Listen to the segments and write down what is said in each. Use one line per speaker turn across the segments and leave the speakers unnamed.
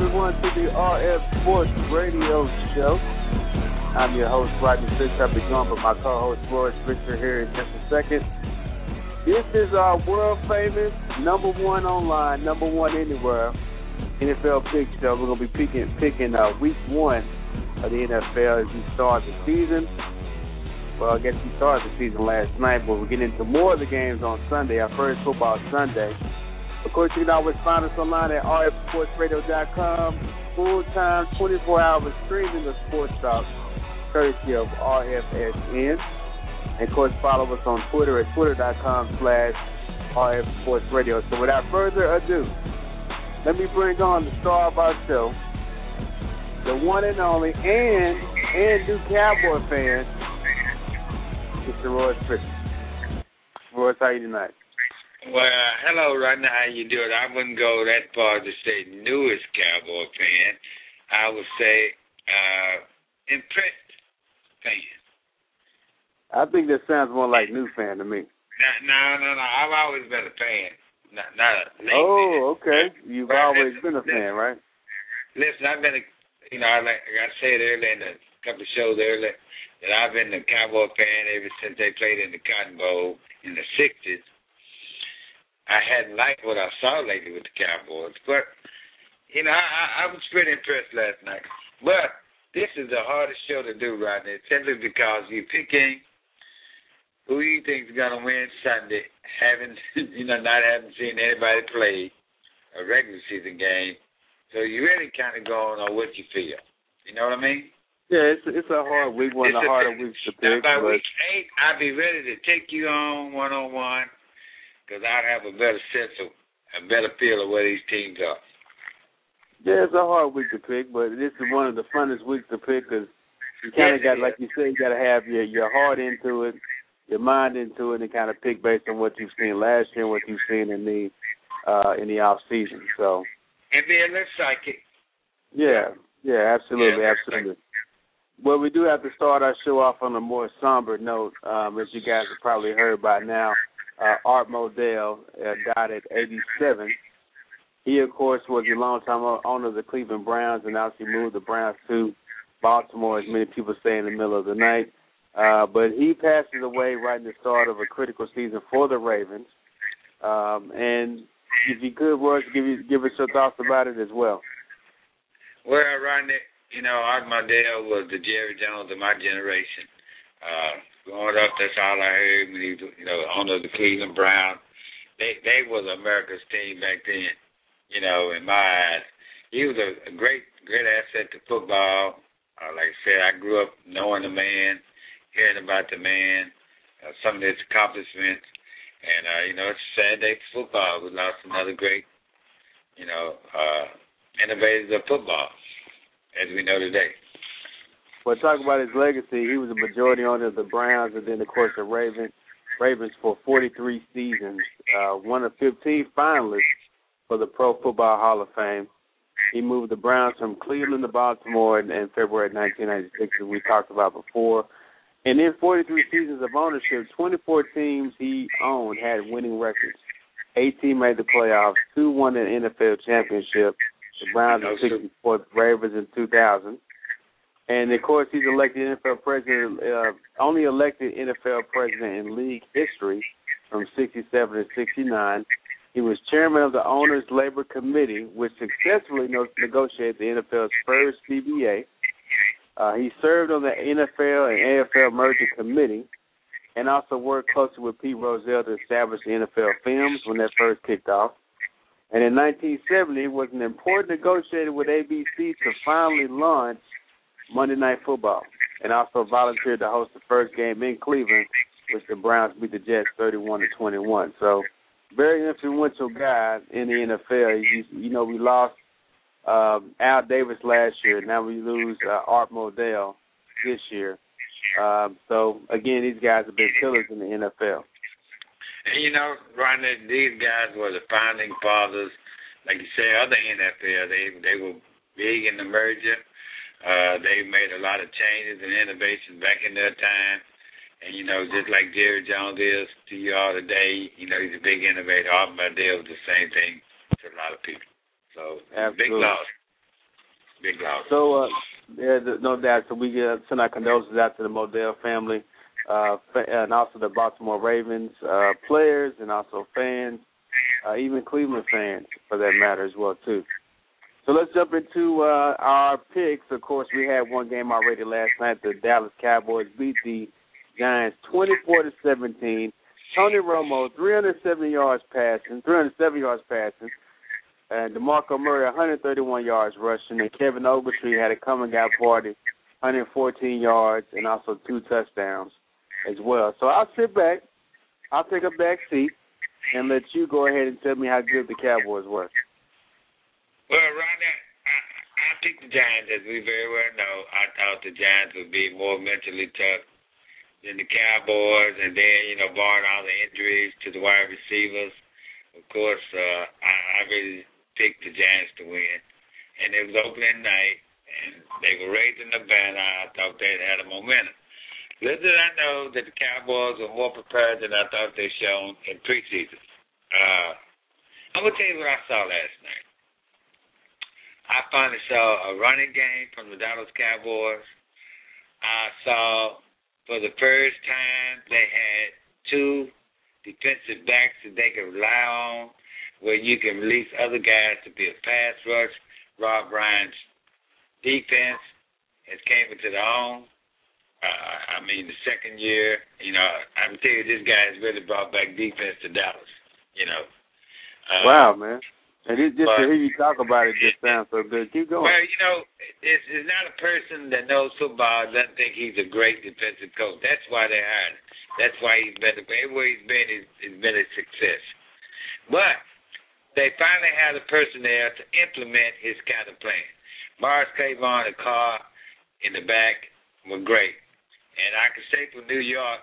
Everyone to the RF Sports Radio Show. I'm your host, Rodney Fish. I'll be joined by my co-host, Royce Fisher, here in just a second. This is our world famous, number one online, number one anywhere, NFL Pick Show. We're going to be picking, picking uh, week one of the NFL as we start the season. Well, I guess we started the season last night, but we're getting into more of the games on Sunday, our first football Sunday. Of course, you can always find us online at rfsportsradio.com. Full time, 24 hours streaming the sports talk, courtesy of RFSN. And of course, follow us on Twitter at twitter.com slash rfsportsradio. So without further ado, let me bring on the star of our show, the one and only and and new Cowboy fan, Mr. Royce. Royce, how you tonight?
Well, hello, Rodney. How you doing? I wouldn't go that far to say newest Cowboy fan. I would say uh, impressed fan.
I think that sounds more like new fan to me.
No, no, no, no. I've always been a fan. Not, not a
Oh,
fan.
okay. You've
Right,
always
listen,
been a fan, right?
Listen, I've been, a, you know, I like, like I said earlier in a couple of shows earlier that I've been a Cowboy fan ever since they played in the Cotton Bowl in the '60s. I hadn't liked what I saw lately with the Cowboys, but you know, I, I, was pretty impressed last night. But this is the hardest show to do right now, simply because you're picking who you think is gonna win Sunday, having you know not having seen anybody play a regular season game, so you really kind of going on what you feel. You know what I mean?
Yeah, it's it's a hard week, one of the harder weeks to
Now,
pick.
by
But
week eight, I'll be ready to take you on one on one because I'd have a better sense of a better feel of where these teams are.
yeah, it's a hard week to pick. But this is one of the funnest weeks to pick because you kind of got, like you said, you got to have your your heart into it, your mind into it, and kind of pick based on what you've seen last year, and what you've seen in the uh in the off season. So
And be a psychic.
yeah, yeah, absolutely,
Yeah,
absolutely. Well, we do have to start our show off on a more somber note, um, as you guys have probably heard by now. Uh, Art Modell uh, died at 87. He, of course, was a longtime owner of the Cleveland Browns and obviously moved the Browns to Baltimore, as many people say, in the middle of the night. Uh, but he passes away right in the start of a critical season for the Ravens. Um, and if you could, Royce, give you give us your thoughts about it as well.
Well, Rodney, you know, Art Modell was the Jerry Jones of my generation. Uh, growing up, that's all I heard you know, owner of the Cleveland Browns. They they was America's team back then. You know, in my eyes, he was a, a great great asset to football. Uh, like I said, I grew up knowing the man, hearing about the man, uh, some of his accomplishments, and uh, you know, it's a sad day for football. We lost another great, you know, uh, innovators of football, as we know today.
Well, talk about his legacy. He was a majority owner of the Browns, and then of course the Ravens. Ravens for 43 seasons, uh, one of 15 finalists for the Pro Football Hall of Fame. He moved the Browns from Cleveland to Baltimore in, in February 1996, as we talked about before. And in 43 seasons of ownership, 24 teams he owned had winning records. 18 made the playoffs, two won an NFL championship, the Browns in '64, Ravens in 2000. And of course, he's elected NFL president, uh, only elected NFL president in league history from 67 to 69. He was chairman of the Owners Labor Committee, which successfully negotiated the NFL's first CBA. Uh, he served on the NFL and AFL merger committee, and also worked closely with Pete Rozelle to establish the NFL Films when that first kicked off. And in 1970, he was an important negotiator with ABC to finally launch Monday Night Football, and also volunteered to host the first game in Cleveland, which the Browns beat the Jets 31 to 21. So, very influential guy in the NFL. You, you know, we lost um, Al Davis last year. Now we lose uh, Art Modell this year. Um, so again, these guys have been killers in the NFL.
And you know, Rodney, these guys were the founding fathers. Like you say, other NFL, they they were big in the merger. Uh, they made a lot of changes and innovations back in their time. And, you know, just like Jerry Jones is to you all today, you know, he's a big innovator. Art Modell was the same thing to a lot of people. So,
Absolutely.
big loss. Big loss.
So, uh, yeah, no doubt. So we uh, send our condolences out to the Modell family, uh, and also the Baltimore Ravens uh, players, and also fans, uh, even Cleveland fans for that matter as well too. So let's jump into uh, our picks. Of course, we had one game already last night. The Dallas Cowboys beat the Giants 24 to 17. Tony Romo 370 yards passing, 307 yards passing, and DeMarco Murray 131 yards rushing, and Kevin Ogletree had a coming out party, 114 yards, and also two touchdowns as well. So I'll sit back, I'll take a back seat, and let you go ahead and tell me how good the Cowboys were.
Well, Rodney, I, I picked the Giants, as we very well know. I thought the Giants would be more mentally tough than the Cowboys, and then, you know, barring all the injuries to the wide receivers, of course, uh, I, I really picked the Giants to win. And it was opening night, and they were raising the banner. I thought they had a momentum. Little did I know that the Cowboys were more prepared than I thought they shown in preseason. Uh, I'm to tell you what I saw last night. I finally saw a running game from the Dallas Cowboys. I saw for the first time they had two defensive backs that they could rely on, where you can release other guys to be a pass rush. Rob Ryan's defense has came into their own. Uh, I mean, the second year, you know, I'm telling you, this guy has really brought back defense to Dallas. You know. Uh,
wow, man. And it, just
but-
to hear you talk about it just sounds so good. Keep going.
Well, you know, it's, it's not a person that knows football doesn't think he's a great defensive coach. That's why they hired him. That's why he's been everywhere he's been. He's, he's been a success. But they finally had a person there to implement his kind of plan. Morris Claiborne and Carr in the back were great, and I can say for New York,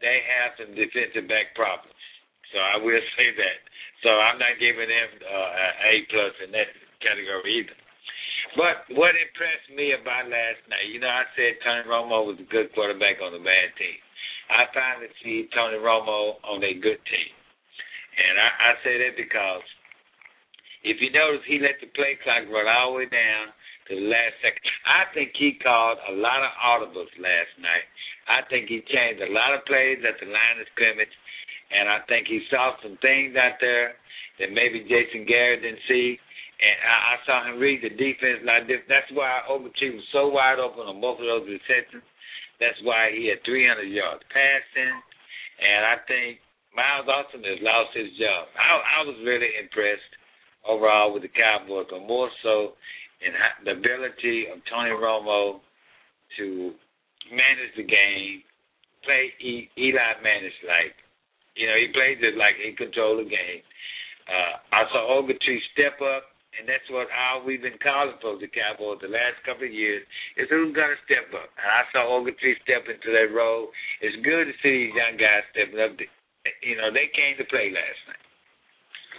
they have some defensive back problems. So I will say that. So I'm not giving them uh, an A plus in that category either. But what impressed me about last night, you know, I said Tony Romo was a good quarterback on a bad team. I finally see Tony Romo on a good team. And I, I say that because if you notice, he let the play clock run all the way down to the last second. I think he called a lot of audibles last night. I think he changed a lot of plays at the line of scrimmage, and I think he saw some things out there that maybe Jason Garrett didn't see. And I, I saw him read the defense like this. That's why Ogletree was so wide open on both of those receptions. That's why he had 300 yards passing. And I think Miles Austin has lost his job. I, I was really impressed overall with the Cowboys, but more so in the ability of Tony Romo to manage the game, play Eli managed like. You know, he played it like he controlled the game. Uh, I saw Ogletree step up, and that's what all we've been calling for the Cowboys the last couple of years is who's going to step up. And I saw Ogletree step into that role. It's good to see these young guys stepping up. You know, they came to play last night.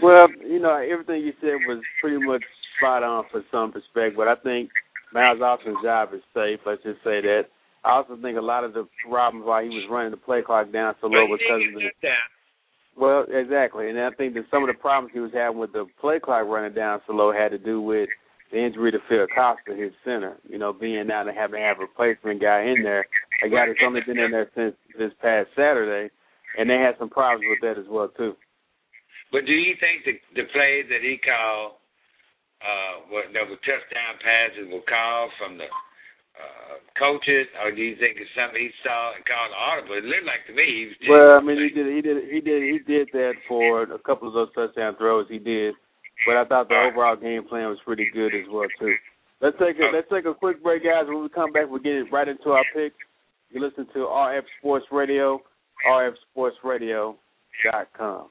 Well, you know, everything you said was pretty much spot on for some perspective, but I think Miles Austin's job is safe. Let's just say that. I also think a lot of the problems why he was running the play clock down so low because of the
get that down.
well, exactly, and I think that some of the problems he was having with the play clock running down so low had to do with the injury to Phil Costa, his center. You know, being now to have to have a replacement guy in there, a guy that's only been in there since this past Saturday, and they had some problems with that as well too.
But do you think the the plays that he called, uh, what that were touchdown passes were called from the uh, coaches, or do you think it's something he saw and called audible? It looked like to me he was. Just
Well, I mean, he did, he did, he did, he did that for a couple of those touchdown throws. He did, but I thought the overall game plan was pretty good as well too. Let's take a let's take a quick break, guys. When we come back, we'll get right into our picks. You listen to RF Sports Radio, rfsportsradio.com.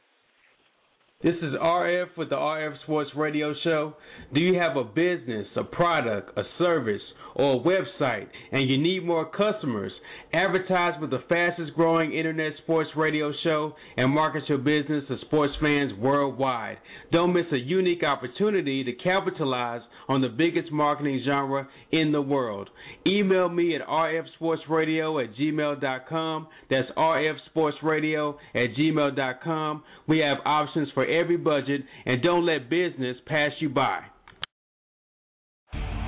This is RF with the RF Sports Radio Show. Do you have a business, a product, a service, or a website, and you need more customers? Advertise with the fastest growing internet sports radio show and market your business to sports fans worldwide. Don't miss a unique opportunity to capitalize on the biggest marketing genre in the world. Email me at rfsportsradio at gmail.com. That's rfsportsradio at gmail.com. We have options for every budget, and don't let business pass you by.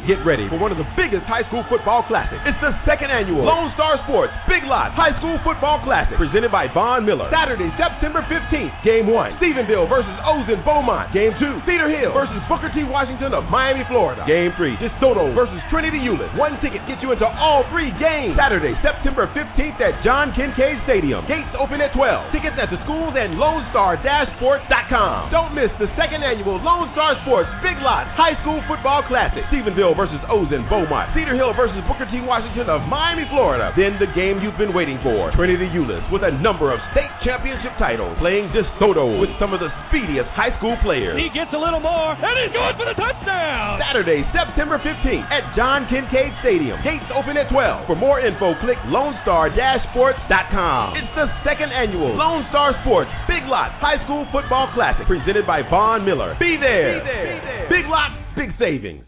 Get ready for one of the biggest high school football classics. It's the second annual Lone Star Sports Big Lots High School Football Classic, presented by Von Miller. Saturday, September 15th. Game one, Stephenville versus Ozen Beaumont. Game two, Cedar Hill versus Booker T. Washington of Miami, Florida. Game three, DeSoto versus Trinity Euless. One ticket gets you into all three games. Saturday, September 15th at John Kincaid Stadium. Gates open at 12. Tickets at the schools and LoneStar-Sports.com. Don't miss the second annual Lone Star Sports Big Lots High School Football Classic. Stephenville versus Ozen Beaumont. Cedar Hill versus Booker T. Washington of Miami, Florida. Then the game you've been waiting for. Trinity Euless with a number of state championship titles. Playing DeSoto with some of the speediest high school players.
He gets a little more, and he's going for the touchdown.
Saturday, September 15th at John Kincaid Stadium. Gates open at 12. For more info, click LoneStar-Sports.com. It's the second annual Lone Star Sports Big Lots High School Football Classic presented by Von Miller. Be there. Be there. Big Lots, big savings.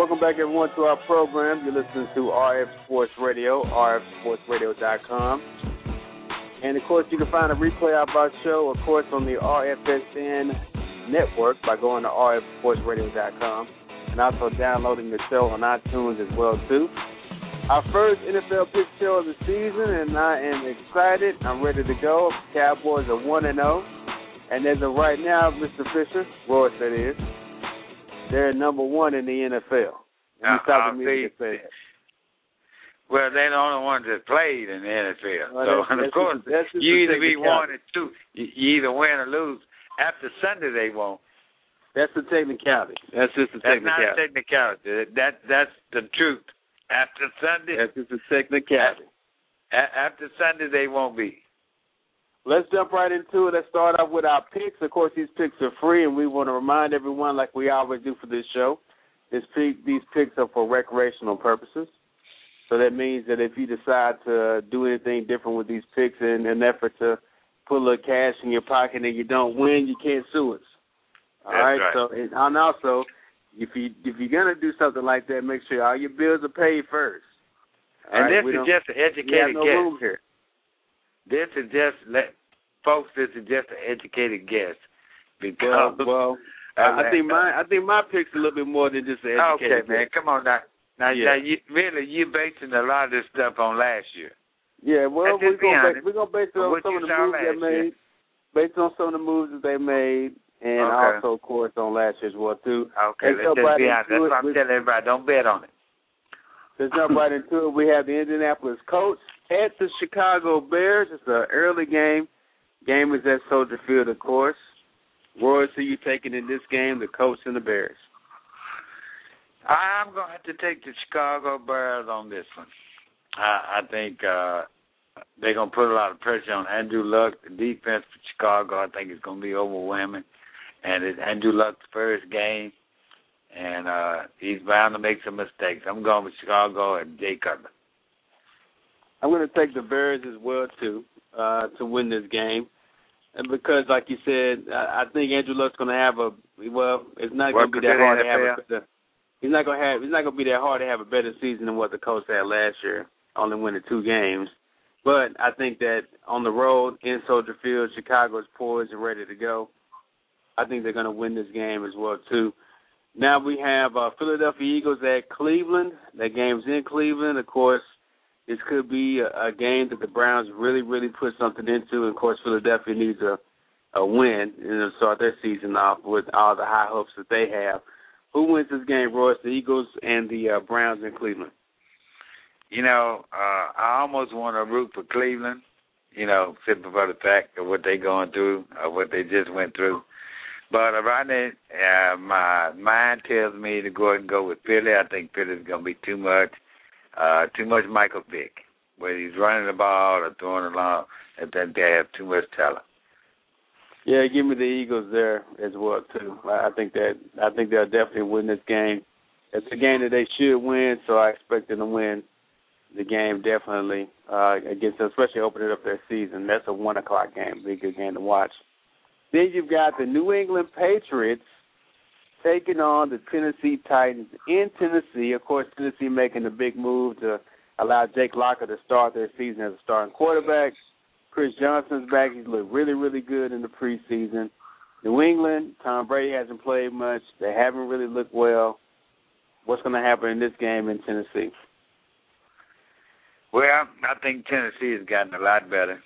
Welcome back, everyone, to our program. You're listening to RF Sports Radio, rfsportsradio.com. And, of course, you can find a replay of our show, of course, on the RFSN network by going to rfsportsradio.com and also downloading the show on iTunes as well, too. Our first NFL pick show of the season, and I am excited. I'm ready to go. Cowboys are 1 and 0. And as of right now, Mr. Fisher, Royce, that is, they're number one in the NFL.
Uh,
You me to
see,
say.
Well, they're the only ones that played in the NFL.
Well,
so, and of course,
just
you either be one or two. You, either win or lose. After Sunday, they won't.
That's the technicality. That's just the
That's not
technicality.
technicality. That that's the truth. After Sunday,
That's just the technicality.
a- after Sunday, they won't be.
Let's jump right into it. Let's start off with our picks. Of course, these picks are free, and we want to remind everyone, like we always do for this show, this pick, these picks are for recreational purposes. So that means that if you decide to do anything different with these picks in an effort to put a little cash in your pocket and you don't win, you can't sue us. All right.
right.
So and, and also, if you if you're gonna do something like that, make sure all your bills are paid first. All
And
right?
this
We
is just an educated
no
guess. This is just let folks. This is just an educated guess. Because oh.
well, I, I think my I think my pick's a little bit more than just an
okay,
educated
man, come on now. Now,
Yeah.
now you, really, you're basing a lot of this stuff on last year.
Yeah, well, we're gonna base, we're gonna base it on some of the moves they
last year.
made, based on some of the moves that they made, and
Okay.
also, of course, on last year as well too.
Okay,
Let's
let's just be honest. That's why. I'm telling everybody, don't bet on it.
Let's jump right into it. We have the Indianapolis Colts at the Chicago Bears. It's an early game. Game is at Soldier Field, of course. Royce, who you taking in this game? The Colts and the Bears.
I'm going to have to take the Chicago Bears on this one. I, I think uh, they're going to put a lot of pressure on Andrew Luck. The defense for Chicago, I think, is going to be overwhelming. And it's Andrew Luck's first game, and uh, he's bound to make some mistakes. I'm going with Chicago and Jay Cutler.
I'm going to take the Bears as well too uh, to win this game, and because, like you said, I, I think Andrew Luck's going to have a well. It's not going to be that hard to have a better, he's not gonna have. It's not gonna be that hard to have a better season than what the Colts had last year, only winning two games. But I think that on the road in Soldier Field, Chicago is poised and ready to go. I think they're going to win this game as well too. Now we have uh, Philadelphia Eagles at Cleveland. That game's in Cleveland. Of course, this could be a, a game that the Browns really, really put something into. And of course, Philadelphia needs a a win and to start their season off with all the high hopes that they have. Who wins this game, Royce? The Eagles and the uh, Browns in Cleveland.
You know, uh, I almost want to root for Cleveland. You know, simply for the fact of what they're going through, or what they just went through. But right now, uh, my mind tells me to go ahead and go with Philly. I think Philly's going to be too much, uh, too much Michael Vick. Whether he's running the ball or throwing it long, I think they have too much talent.
Yeah, give me the Eagles there as well too. I think that I think they'll definitely win this game. It's a game that they should win, so I expect them to win the game definitely uh, against, them, especially opening up their season. That's a one o'clock game, big good game to watch. Then you've got the New England Patriots taking on the Tennessee Titans in Tennessee. Of course, Tennessee making a big move to allow Jake Locker to start their season as a starting quarterback. Chris Johnson's back. He's looked really, really good in the preseason. New England, Tom Brady hasn't played much. They haven't really looked well. What's going to happen in this game in Tennessee?
Well, I think Tennessee has gotten a lot better,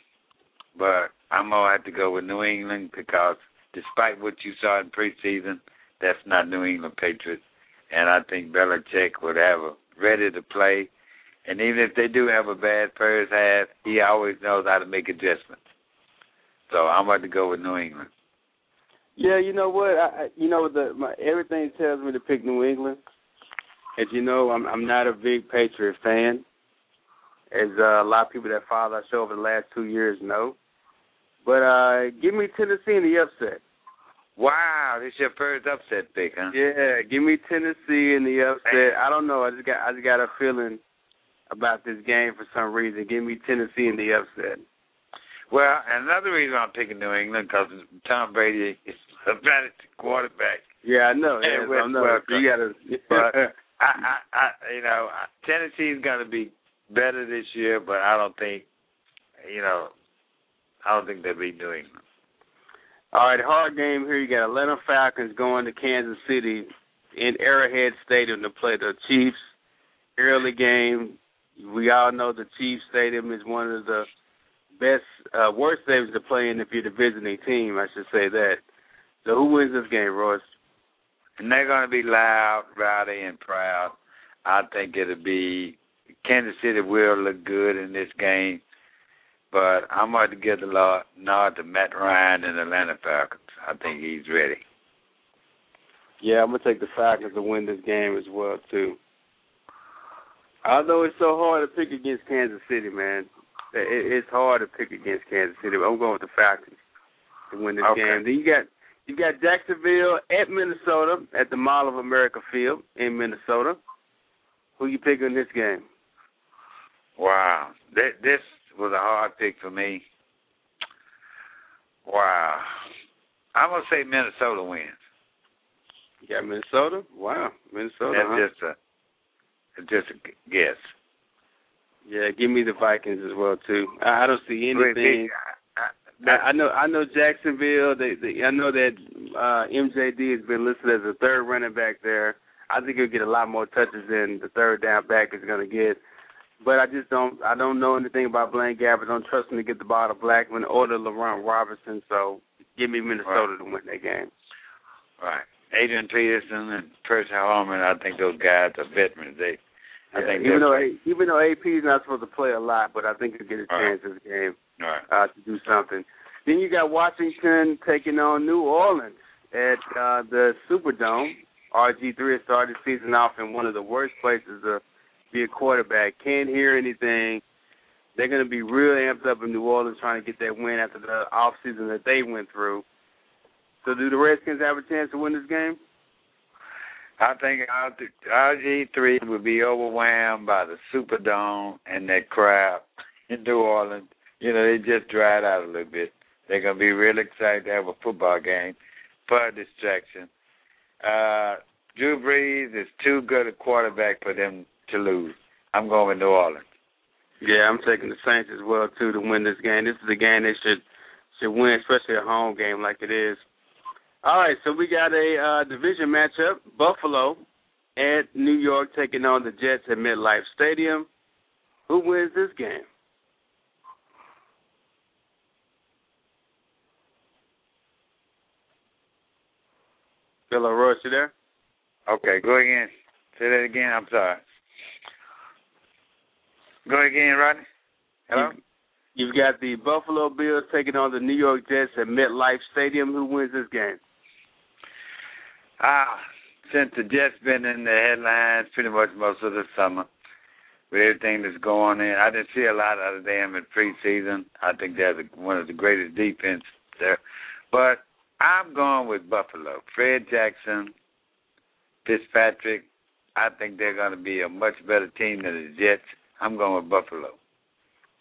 but I'm gonna have to go with New England because despite what you saw in preseason, that's not New England Patriots, and I think Belichick would have a ready to play and even if they do have a bad first half, he always knows how to make adjustments. So I'm about to go with New England.
Yeah, you know what? I, you know the my, everything tells me to pick New England. As you know, I'm I'm not a big Patriot fan, as uh, a lot of people that follow our show over the last two years know. But uh give me Tennessee in the upset.
Wow, this your first upset pick, huh?
Yeah, give me Tennessee in the upset. I don't know. I just got I just got a feeling about this game for some reason. Give me Tennessee in the upset.
Well, another reason I'm picking New England because Tom Brady is a better quarterback.
Yeah, I know. Yeah, well. Well, you gotta.
but I, I, I, you know, Tennessee's going to be better this year, but I don't think, you know, I don't think they'll be New England.
All right, hard game here. You got Atlanta Falcons going to Kansas City in Arrowhead Stadium to play the Chiefs. Early game, we all know the Chiefs Stadium is one of the best, uh, worst stadiums to play in if you're the visiting team. I should say that. So who wins this game, Royce?
And they're going to be loud, rowdy, and proud. I think it'll be Kansas City will look good in this game, but I'm going to give the nod to Matt Ryan and the Atlanta Falcons. I think he's ready.
Yeah, I'm gonna take the Falcons to win this game as well too. Although it's so hard to pick against Kansas City, man, it, it's hard to pick against Kansas City. But I'm going with the Falcons to win this
okay.
game. Then you got you got Jacksonville at Minnesota at the Mall of America Field in Minnesota. Who you picking in this game?
Wow, this, this was a hard pick for me. Wow, I'm gonna say Minnesota wins.
You got Minnesota? Wow, Minnesota.
That's
huh?
just a just a guess.
Yeah, give me the Vikings as well too. I, I don't see anything. I, I, I know I know Jacksonville. They, they I know that uh MJD has been listed as a third running back there. I think he'll get a lot more touches than the third down back is going to get. But I just don't I don't know anything about Blaine Gabbert. Don't trust him to get the ball to Blackmon or to Laurent Robinson. So give me Minnesota right. to win that game.
Right. Adrian Peterson and Percy Harvin, I think those guys are veterans. They,
yeah,
I think
even though even though AP is not supposed to play a lot, but I think he'll get a chance right. this game
right.
uh, to do something. Then you got Washington taking on New Orleans at uh, the Superdome. RG3 has started the season off in one of the worst places to be a quarterback. Can't hear anything. They're going to be real amped up in New Orleans trying to get that win after the off season that they went through. So do the Redskins have a chance to win this game?
I think RG three would be overwhelmed by the Superdome and that crowd in New Orleans. You know, they just dried out a little bit. They're gonna be real excited to have a football game for a distraction. Uh Drew Brees is too good a quarterback for them to lose. I'm going with New Orleans.
Yeah, I'm taking the Saints as well too to win this game. This is a game they should should win, especially a home game like it is. All right, so we got a uh, division matchup: Buffalo at New York taking on the Jets at MetLife Stadium. Who wins this game? Bill O'Rourke, you there?
Okay, go again. Say that again. I'm sorry. Go again, Rodney. Hello.
You, have got the Buffalo Bills taking on the New York Jets at MetLife Stadium. Who wins this game?
Ah, since the Jets been in the headlines pretty much most of the summer with everything that's going on, I didn't see a lot out of them in preseason. I think they're the, one of the greatest defense there, but I'm going with Buffalo. Fred Jackson, Fitzpatrick. I think they're going to be a much better team than the Jets. I'm going with Buffalo.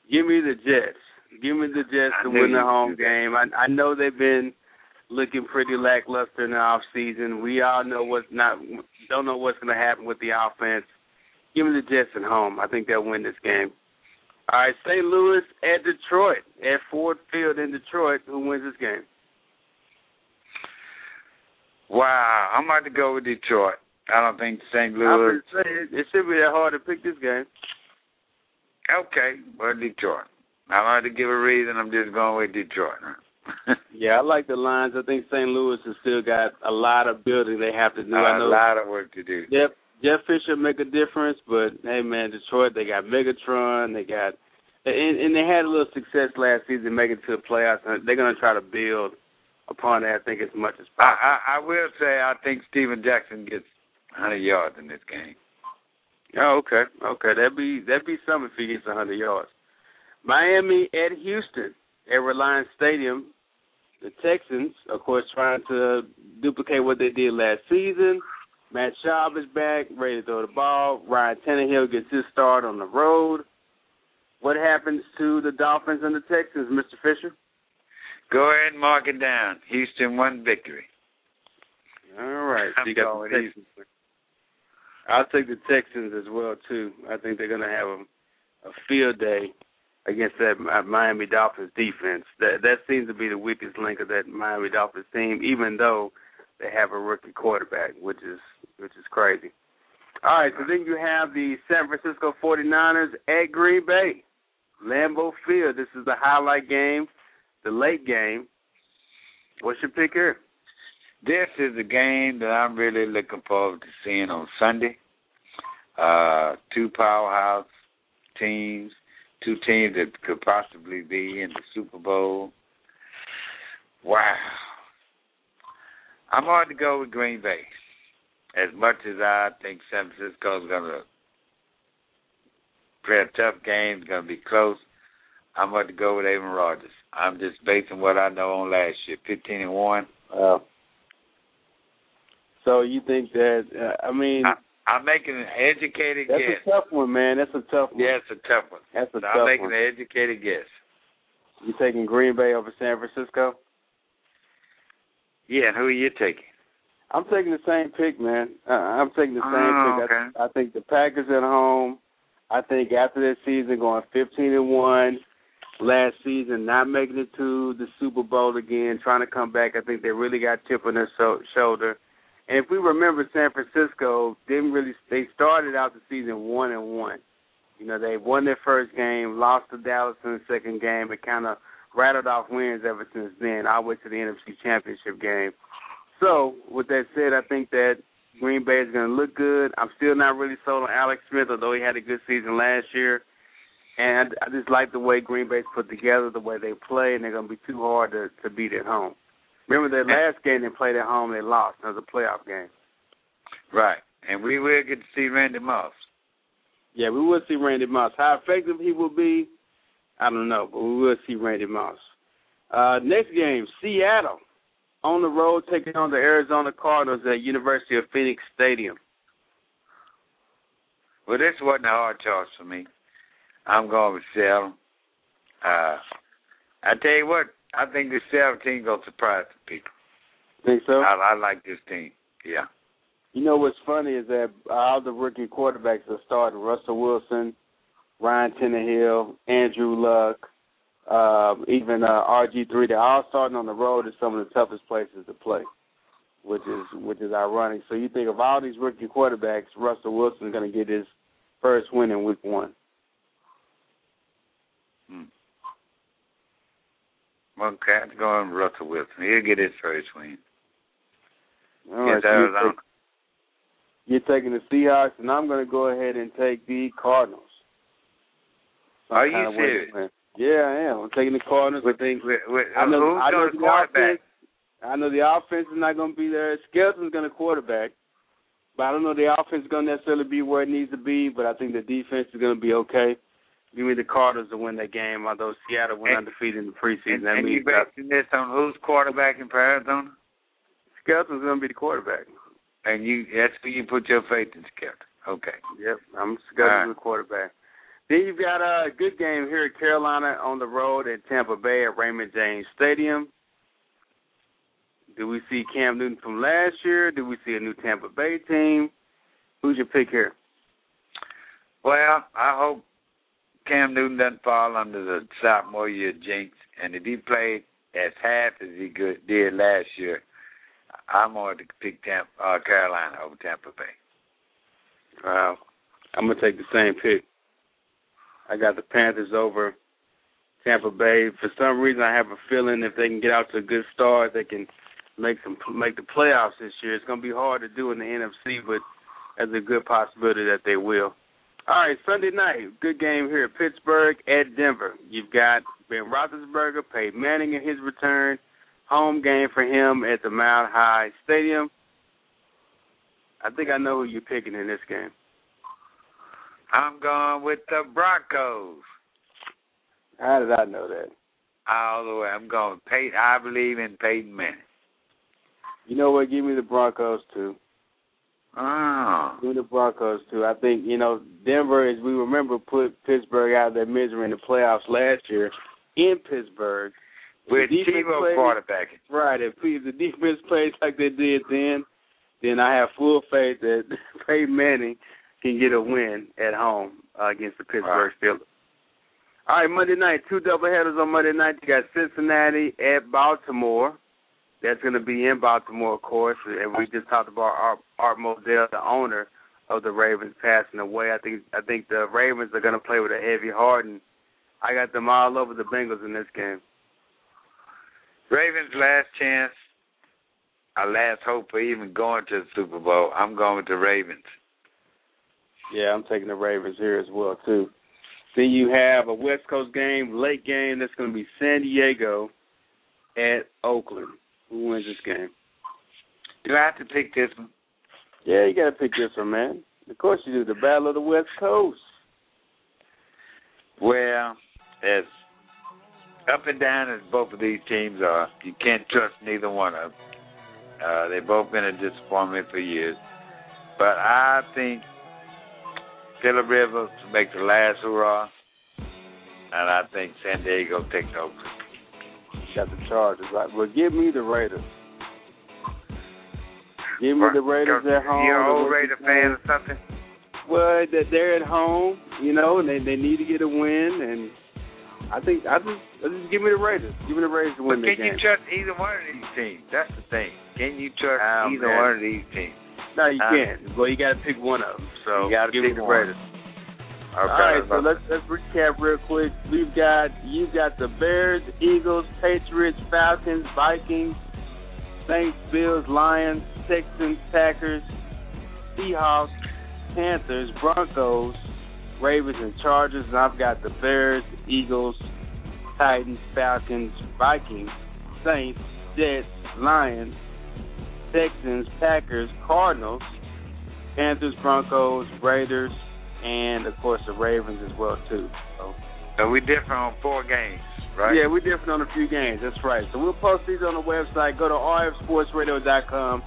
Give me the Jets. Give me the Jets
I
to win the home game. I, I know they've been looking pretty lackluster in the off season. We all know what's not don't know what's going to happen with the offense. Give me the Jets at home. I think they'll win this game. All right, St. Louis at Detroit at Ford Field in Detroit. Who wins this game?
Wow, I'm about to go with Detroit. I don't think St. Louis.
gonna say it, it should be that hard to pick this game.
Okay, well, Detroit. I don't have to give a reason. I'm just going with Detroit.
Yeah, I like the Lions. I think St. Louis has still got a lot of building they have to do. I
a
know
lot of work to do.
Jeff Jeff Fisher make a difference, but hey man, Detroit they got Megatron, they got and, and they had a little success last season making it to the playoffs, and they're gonna try to build upon that. I think as much as
I. I, I will say I think Steven Jackson gets 100 yards in this game.
Oh, okay, okay, that'd be that'd be something if he gets 100 yards. Miami at Houston at Reliant Stadium. The Texans, of course, trying to duplicate what they did last season. Matt Schaub is back, ready to throw the ball. Ryan Tannehill gets his start on the road. What happens to the Dolphins and the Texans, Mr. Fisher?
Go ahead and mark it down. Houston one victory.
All right, so you got the Texans. I'll take the Texans as well too. I think they're going to have a, a field day against that Mi- Miami Dolphins defense. That that seems to be the weakest link of that Miami Dolphins team, even though they have a rookie quarterback, which is which is crazy. All right, so then you have the San Francisco 49ers at Green Bay, Lambeau Field. This is the highlight game, the late game. What's your pick here?
This is a game that I'm really looking forward to seeing on Sunday. Uh, two powerhouse teams, two teams that could possibly be in the Super Bowl. Wow. I'm going to go with Green Bay. As much as I think San Francisco is going to play a tough game, it's going to be close, I'm going to go with Aaron Rodgers. I'm just basing what I know on last year, 15 and one.
Uh, so you think that? Uh, I mean,
I, I'm making an educated
that's
guess.
a tough one, man. That's a tough one.
Yeah, it's a tough one.
That's a
So
tough
I'm making
one.
an educated guess.
You taking Green Bay over San Francisco?
Yeah, and who are you taking?
I'm taking the same pick, man. Uh, I'm taking the same
Oh,
pick.
okay.
I, I think the Packers at home. I think after this season, going 15 and one, last season not making it to the Super Bowl again, trying to come back. I think they really got chip on their so- shoulder. And if we remember, San Francisco didn't really. They started out the season one and one. You know, they won their first game, lost to Dallas in the second game, and kind of rattled off wins ever since then. I went to the NFC Championship game. So, with that said, I think that Green Bay is going to look good. I'm still not really sold on Alex Smith, although he had a good season last year. And I just like the way Green Bay's put together, the way they play, and they're going to be too hard to, to beat at home. Remember that last game they played at home, they lost. It was a playoff game.
Right. And we will get to see Randy Moss.
Yeah, we will see Randy Moss. How effective he will be, I don't know, but we will see Randy Moss. Uh, next game, Seattle on the road taking on the Arizona Cardinals at University of Phoenix Stadium.
Well, this wasn't a hard choice for me. I'm going with Seattle. Uh, I tell you what, I think this Seattle team to surprise some people.
Think so?
I, I like this team. Yeah.
You know what's funny is that all the rookie quarterbacks are starting Russell Wilson, Ryan Tannehill, Andrew Luck, um, even uh, RG3. They're all starting on the road in some of the toughest places to play, which is which is ironic. So you think of all these rookie quarterbacks, Russell Wilson's going to get his first win in Week One.
Hmm. Well, Cat's going Russell Wilson. He'll get his first win.
All right, so you're,
Arizona.
take- you're taking the Seahawks, and I'm going to go ahead and take the Cardinals. Some
Are you
way
serious?
win. Yeah, I am. I'm taking the Cardinals. I think
With, with,
I know,
who's
I know the
quarterback?
offense. I know the offense is not going to be there. Skelton's going to quarterback, but I don't know the offense is going to necessarily be where it needs to be. But I think the defense is going to be okay. Give me the Cardinals to win that game, although Seattle went
And-
undefeated in the preseason.
And,
that
and you
means that
basing this on who's quarterbacking for Arizona?
Skelton's going to be the quarterback.
And you that's who you put your faith in, Skelton. Okay.
Yep, I'm
All
Skelton's
right.
the quarterback. Then you've got a good game here at Carolina on the road at Tampa Bay at Raymond James Stadium. Do we see Cam Newton from last year? Do we see a new Tampa Bay team? Who's your pick here?
Well, I hope Cam Newton doesn't fall under the sophomore year jinx. And if he played as half as he good, did last year, I'm going to pick Tampa, uh, Carolina over Tampa Bay.
Wow. I'm gonna take the same pick. I got the Panthers over Tampa Bay. For some reason, I have a feeling if they can get out to a good start, they can make some make the playoffs this year. It's gonna be hard to do in the NFC, but there's a good possibility that they will. All right, Sunday night, good game here at Pittsburgh at Denver. You've got Ben Roethlisberger, Peyton Manning in his return, home game for him at the Mile High Stadium. I think I know who you're picking in this game.
I'm going with the Broncos.
How did I know that?
All the way. I'm going Peyton. I believe in Peyton Manning.
You know what? Give me the Broncos too.
Oh.
Give the Broncos too. I think you know Denver, as we remember, put Pittsburgh out of their misery in the playoffs last year in Pittsburgh.
With Tebow
plays-
quarterbacking.
Right. If, if the defense plays like they did then, then I have full faith that Peyton Manning can get a win at home uh, against the Pittsburgh Steelers. All right, Monday night, two doubleheaders on Monday night. You got Cincinnati at Baltimore. That's going to be in Baltimore, of course. And we just talked about Art, Art Modell, the owner of the Ravens, passing away. I think I think the Ravens are going to play with a heavy heart, and I got them all over the Bengals in this game.
Ravens' last chance, our last hope for even going to the Super Bowl. I'm going with the Ravens.
Yeah, I'm taking the Ravens here as well too. Then you have a West Coast game, late game. That's going to be San Diego at Oakland. Who wins this game?
Do I have to pick this one?
Yeah, you got to pick this one, man. Of course you do. The Battle of the West Coast.
Well, as up and down as both of these teams are, you can't trust neither one of them. Uh, they've both been a disappointment for years. But I think Philip Rivers makes the last hurrah, and I think San Diego takes over.
Got the Chargers, right? Well, give me the Raiders. Give me the Raiders at home.
You're an old Raider fan or something?
Well, that they're at home, you know, and they they need to get a win, and I think I just, I just give me the Raiders. Give me the Raiders to win
But
win
can you trust either one of these teams? That's the thing. Can you trust
Oh,
either
man.
one of these teams?
no, you
Uh,
can't. Well, you got to pick one of them. So
You gotta
give me
pick
the
one.
Raiders.
Okay.
All right, so let's let's recap real quick. We've got you got the Bears, Eagles, Patriots, Falcons, Vikings, Saints, Bills, Lions, Texans, Packers, Seahawks, Panthers, Broncos, Ravens, and Chargers. And I've got the Bears, Eagles, Titans, Falcons, Vikings, Saints, Jets, Lions, Texans, Packers, Cardinals, Panthers, Broncos, Raiders, and of course the Ravens as well too. So
So we different on four games, right?
yeah, we're different on a few games. That's right. So we'll post these on the website. Go to rfsportsradio.com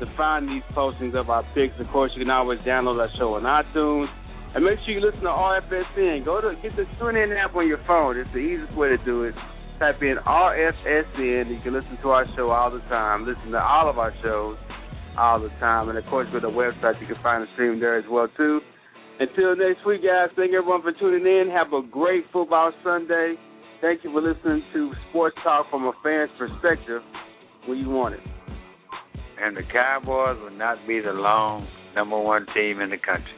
to find these postings of our picks. Of course, you can always download our show on iTunes. And make sure you listen to RFSN. Go to get the TuneIn app on your phone. It's the easiest way to do it. Type in RFSN. You can listen to our show all the time. Listen to all of our shows. all the time. And of course, with the website, you can find the stream there as well too. Until next week, guys. Thank everyone for tuning in. Have a great football Sunday. Thank you for listening to Sports Talk from a fan's perspective when you want it.
And the Cowboys will not be the long number one team in the country.